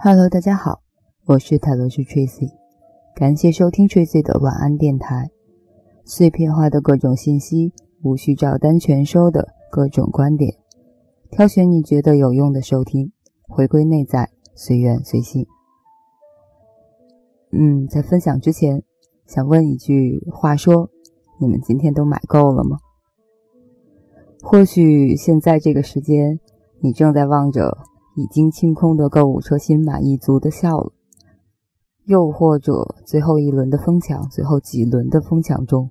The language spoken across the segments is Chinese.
Hello，大家好，我是泰罗斯 Tracy，感谢收听 Tracy 的晚安电台。碎片化的各种信息，无需照单全收的各种观点，挑选你觉得有用的收听，回归内在，随缘随性。嗯，在分享之前，想问一句：话说，你们今天都买够了吗？或许现在这个时间，你正在望着。已经清空的购物车，心满意足的笑了。又或者最后一轮的疯抢，最后几轮的疯抢中，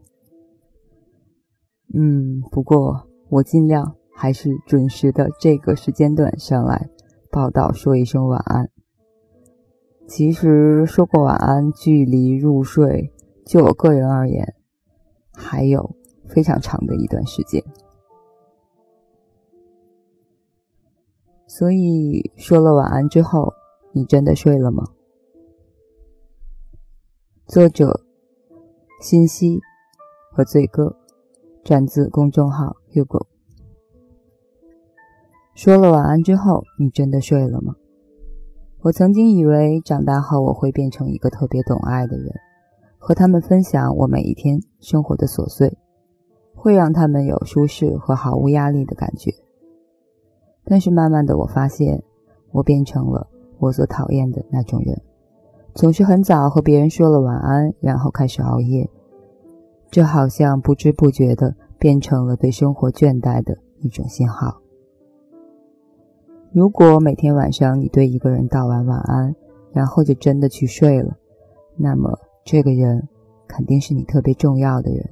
嗯，不过我尽量还是准时的这个时间段上来报道，说一声晚安。其实说过晚安，距离入睡，就我个人而言，还有非常长的一段时间。所以说了晚安之后，你真的睡了吗？作者：心息和醉哥，转自公众号 Hugo。说了晚安之后，你真的睡了吗？我曾经以为长大后我会变成一个特别懂爱的人，和他们分享我每一天生活的琐碎，会让他们有舒适和毫无压力的感觉。但是慢慢的，我发现我变成了我所讨厌的那种人，总是很早和别人说了晚安，然后开始熬夜。这好像不知不觉的变成了对生活倦怠的一种信号。如果每天晚上你对一个人道完晚安，然后就真的去睡了，那么这个人肯定是你特别重要的人，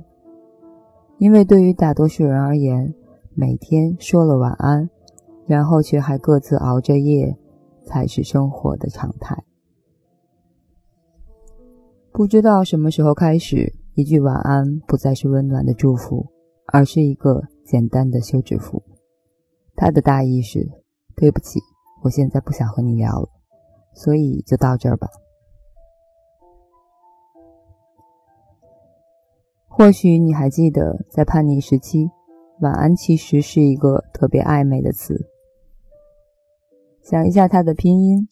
因为对于大多数人而言，每天说了晚安。然后却还各自熬着夜，才是生活的常态。不知道什么时候开始，一句晚安不再是温暖的祝福，而是一个简单的休止符。它的大意是：对不起，我现在不想和你聊了，所以就到这儿吧。或许你还记得，在叛逆时期，晚安其实是一个特别暧昧的词。想一下它的拼音，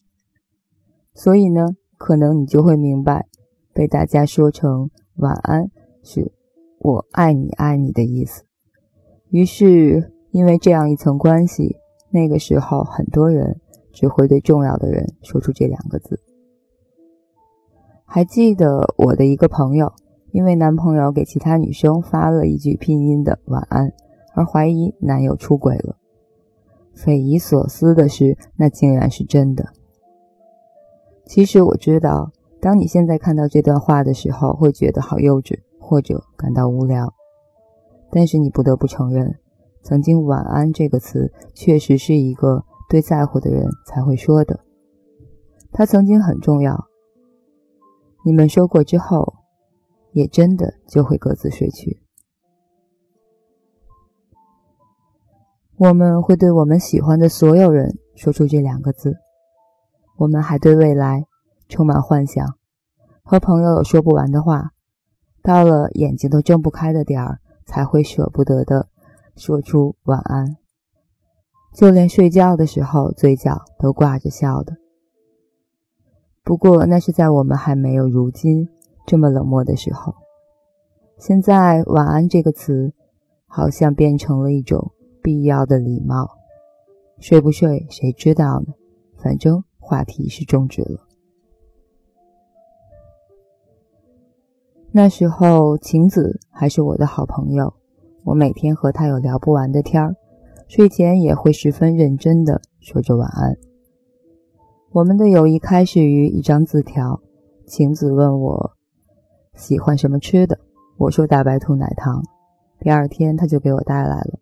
所以呢，可能你就会明白，被大家说成晚安是“我爱你，爱你”的意思。于是，因为这样一层关系，那个时候很多人只会对重要的人说出这两个字。还记得我的一个朋友，因为男朋友给其他女生发了一句拼音的晚安，而怀疑男友出轨了。匪夷所思的是，那竟然是真的。其实我知道，当你现在看到这段话的时候，会觉得好幼稚，或者感到无聊。但是你不得不承认，曾经“晚安”这个词确实是一个对在乎的人才会说的。它曾经很重要。你们说过之后，也真的就会各自睡去。我们会对我们喜欢的所有人说出这两个字，我们还对未来充满幻想，和朋友有说不完的话，到了眼睛都睁不开的点儿，才会舍不得的说出晚安。就连睡觉的时候，嘴角都挂着笑的。不过那是在我们还没有如今这么冷漠的时候。现在“晚安”这个词，好像变成了一种。必要的礼貌，睡不睡谁知道呢？反正话题是终止了。那时候晴子还是我的好朋友，我每天和她有聊不完的天儿，睡前也会十分认真的说着晚安。我们的友谊开始于一张字条，晴子问我喜欢什么吃的，我说大白兔奶糖，第二天他就给我带来了。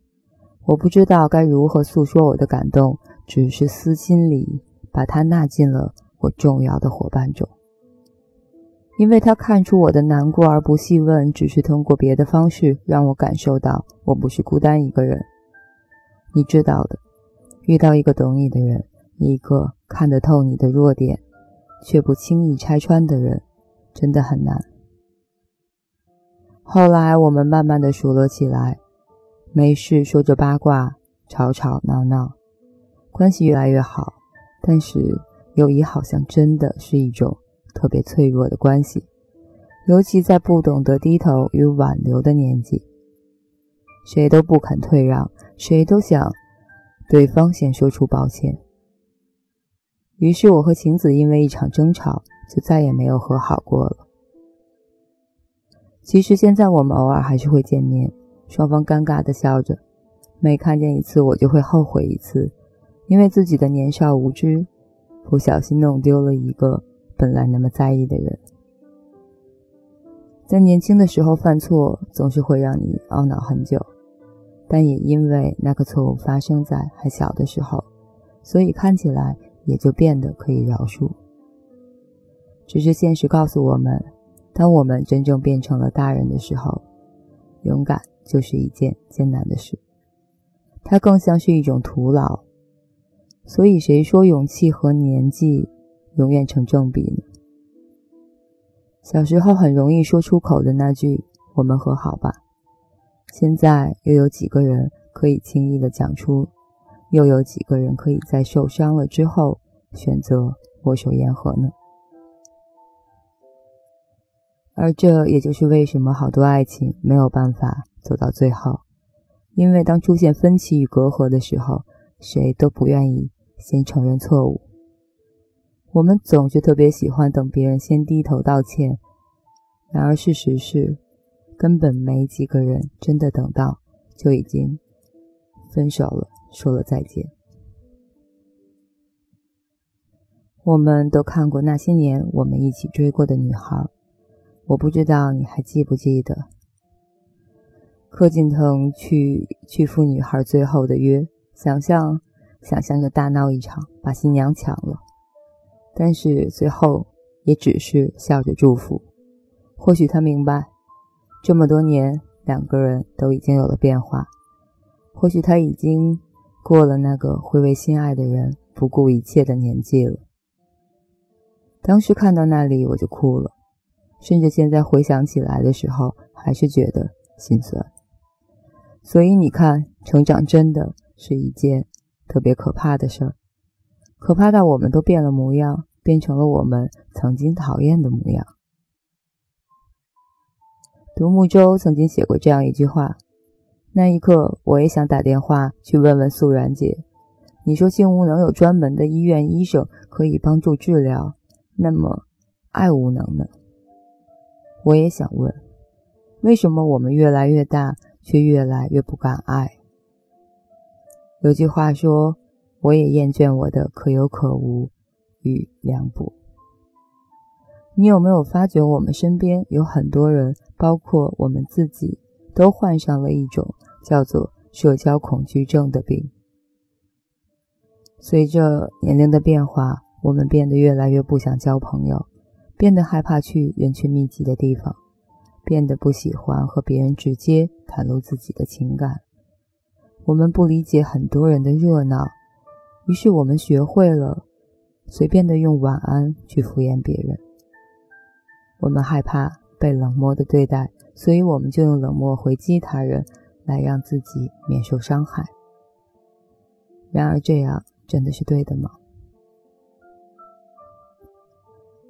我不知道该如何诉说我的感动，只是私心里把他纳进了我重要的伙伴中。因为他看出我的难过而不细问，只是通过别的方式让我感受到我不是孤单一个人。你知道的，遇到一个懂你的人，一个看得透你的弱点，却不轻易拆穿的人，真的很难。后来我们慢慢的熟络起来。没事，说着八卦，吵吵闹闹，关系越来越好。但是友谊好像真的是一种特别脆弱的关系，尤其在不懂得低头与挽留的年纪，谁都不肯退让，谁都想对方先说出抱歉。于是，我和晴子因为一场争吵，就再也没有和好过了。其实现在我们偶尔还是会见面，双方尴尬的笑着，每看见一次，我就会后悔一次，因为自己的年少无知，不小心弄丢了一个本来那么在意的人。在年轻的时候犯错，总是会让你懊恼很久，但也因为那个错误发生在还小的时候，所以看起来。也就变得可以饶恕。只是现实告诉我们，当我们真正变成了大人的时候，勇敢就是一件艰难的事。它更像是一种徒劳。所以，谁说勇气和年纪永远成正比呢？小时候很容易说出口的那句“我们和好吧”，现在又有几个人可以轻易的讲出？又有几个人可以在受伤了之后选择握手言和呢？而这也就是为什么好多爱情没有办法走到最后，因为当出现分歧与隔阂的时候，谁都不愿意先承认错误。我们总是特别喜欢等别人先低头道歉，然而事实是，根本没几个人真的等到就已经分手了。说了再见。我们都看过那些年我们一起追过的女孩，我不知道你还记不记得。柯景腾去去赴女孩最后的约，想象想象着大闹一场，把新娘抢了，但是最后也只是笑着祝福。或许他明白，这么多年两个人都已经有了变化，或许他已经。过了那个会为心爱的人不顾一切的年纪了。当时看到那里我就哭了，甚至现在回想起来的时候还是觉得心酸。所以你看，成长真的是一件特别可怕的事儿，可怕到我们都变了模样，变成了我们曾经讨厌的模样。独木舟曾经写过这样一句话。那一刻，我也想打电话去问问素然姐。你说性无能有专门的医院医生可以帮助治疗，那么爱无能呢？我也想问，为什么我们越来越大，却越来越不敢爱？有句话说，我也厌倦我的可有可无与凉薄。你有没有发觉，我们身边有很多人，包括我们自己，都患上了一种。叫做社交恐惧症的病。随着年龄的变化，我们变得越来越不想交朋友，变得害怕去人群密集的地方，变得不喜欢和别人直接袒露自己的情感。我们不理解很多人的热闹，于是我们学会了随便的用晚安去敷衍别人。我们害怕被冷漠的对待，所以我们就用冷漠回击他人。来让自己免受伤害。然而，这样真的是对的吗？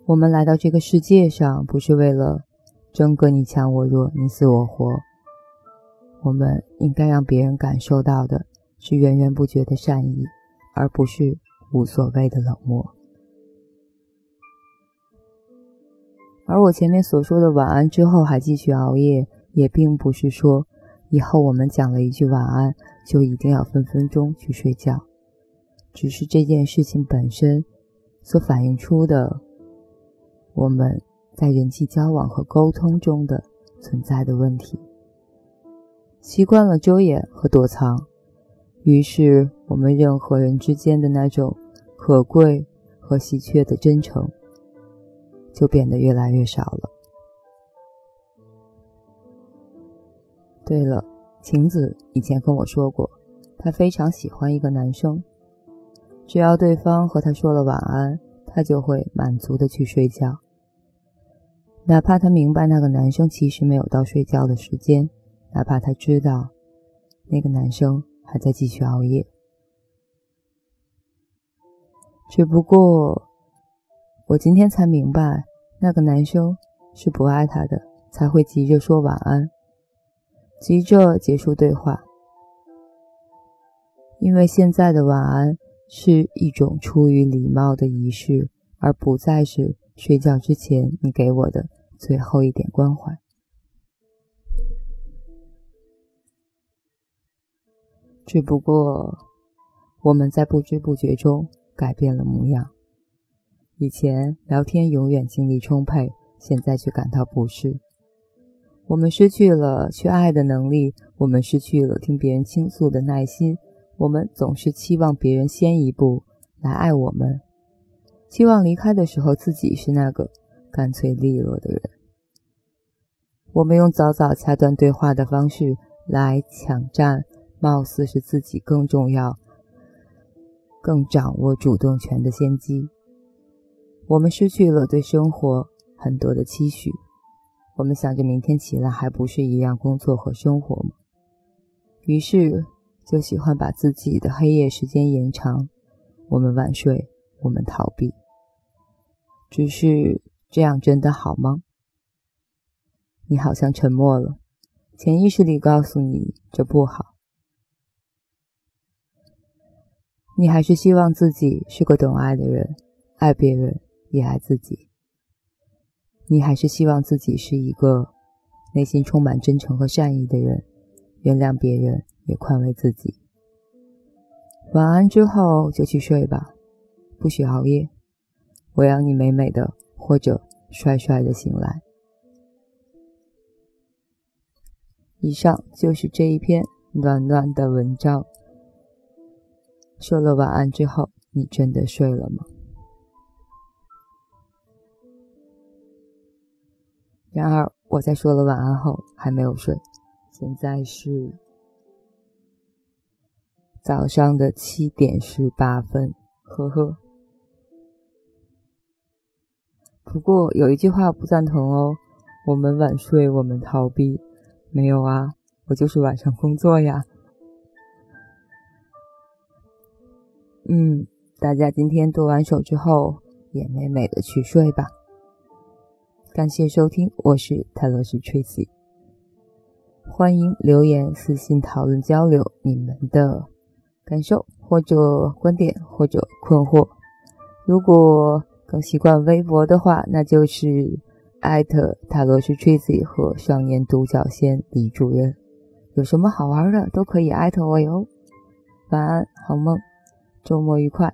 我们来到这个世界上，不是为了争个你强我弱、你死我活。我们应该让别人感受到的是源源不绝的善意，而不是无所谓的冷漠。而我前面所说的晚安之后还继续熬夜，也并不是说。以后我们讲了一句晚安，就一定要分分钟去睡觉。只是这件事情本身所反映出的，我们在人际交往和沟通中的存在的问题。习惯了遮掩和躲藏，于是我们任何人之间的那种可贵和稀缺的真诚，就变得越来越少了。对了，晴子以前跟我说过，她非常喜欢一个男生，只要对方和他说了晚安，她就会满足的去睡觉，哪怕她明白那个男生其实没有到睡觉的时间，哪怕她知道那个男生还在继续熬夜，只不过我今天才明白，那个男生是不爱她的，才会急着说晚安，急着结束对话。因为现在的晚安是一种出于礼貌的仪式，而不再是睡觉之前你给我的最后一点关怀。只不过，我们在不知不觉中改变了模样。以前聊天永远精力充沛，现在却感到不适。我们失去了去爱的能力，我们失去了听别人倾诉的耐心。我们总是期望别人先一步来爱我们，希望离开的时候自己是那个干脆利落的人。我们用早早掐断对话的方式来抢占。貌似是自己更重要、更掌握主动权的先机。我们失去了对生活很多的期许。我们想着明天起来还不是一样工作和生活吗？于是就喜欢把自己的黑夜时间延长。我们晚睡，我们逃避。只是这样真的好吗？你好像沉默了。潜意识里告诉你这不好。你还是希望自己是个懂爱的人，爱别人也爱自己。你还是希望自己是一个内心充满真诚和善意的人，原谅别人也宽慰自己。晚安之后就去睡吧，不许熬夜。我要你美美的或者帅帅的醒来。以上就是这一篇暖暖的文章。说了晚安之后，你真的睡了吗？然而，我在说了晚安后还没有睡。现在是早上的七点十八分，呵呵。不过有一句话不赞同哦，我们晚睡，我们逃避。没有啊，我就是晚上工作呀。嗯，大家今天剁完手之后也美美的去睡吧。感谢收听，我是泰勒斯 Tracy，欢迎留言私信讨论交流你们的感受或者观点或者困惑。如果更习惯微博的话，那就是艾特塔罗斯 Tracy 和少年独角仙李主任，有什么好玩的都可以艾特我哟。晚安，好梦。周末愉快。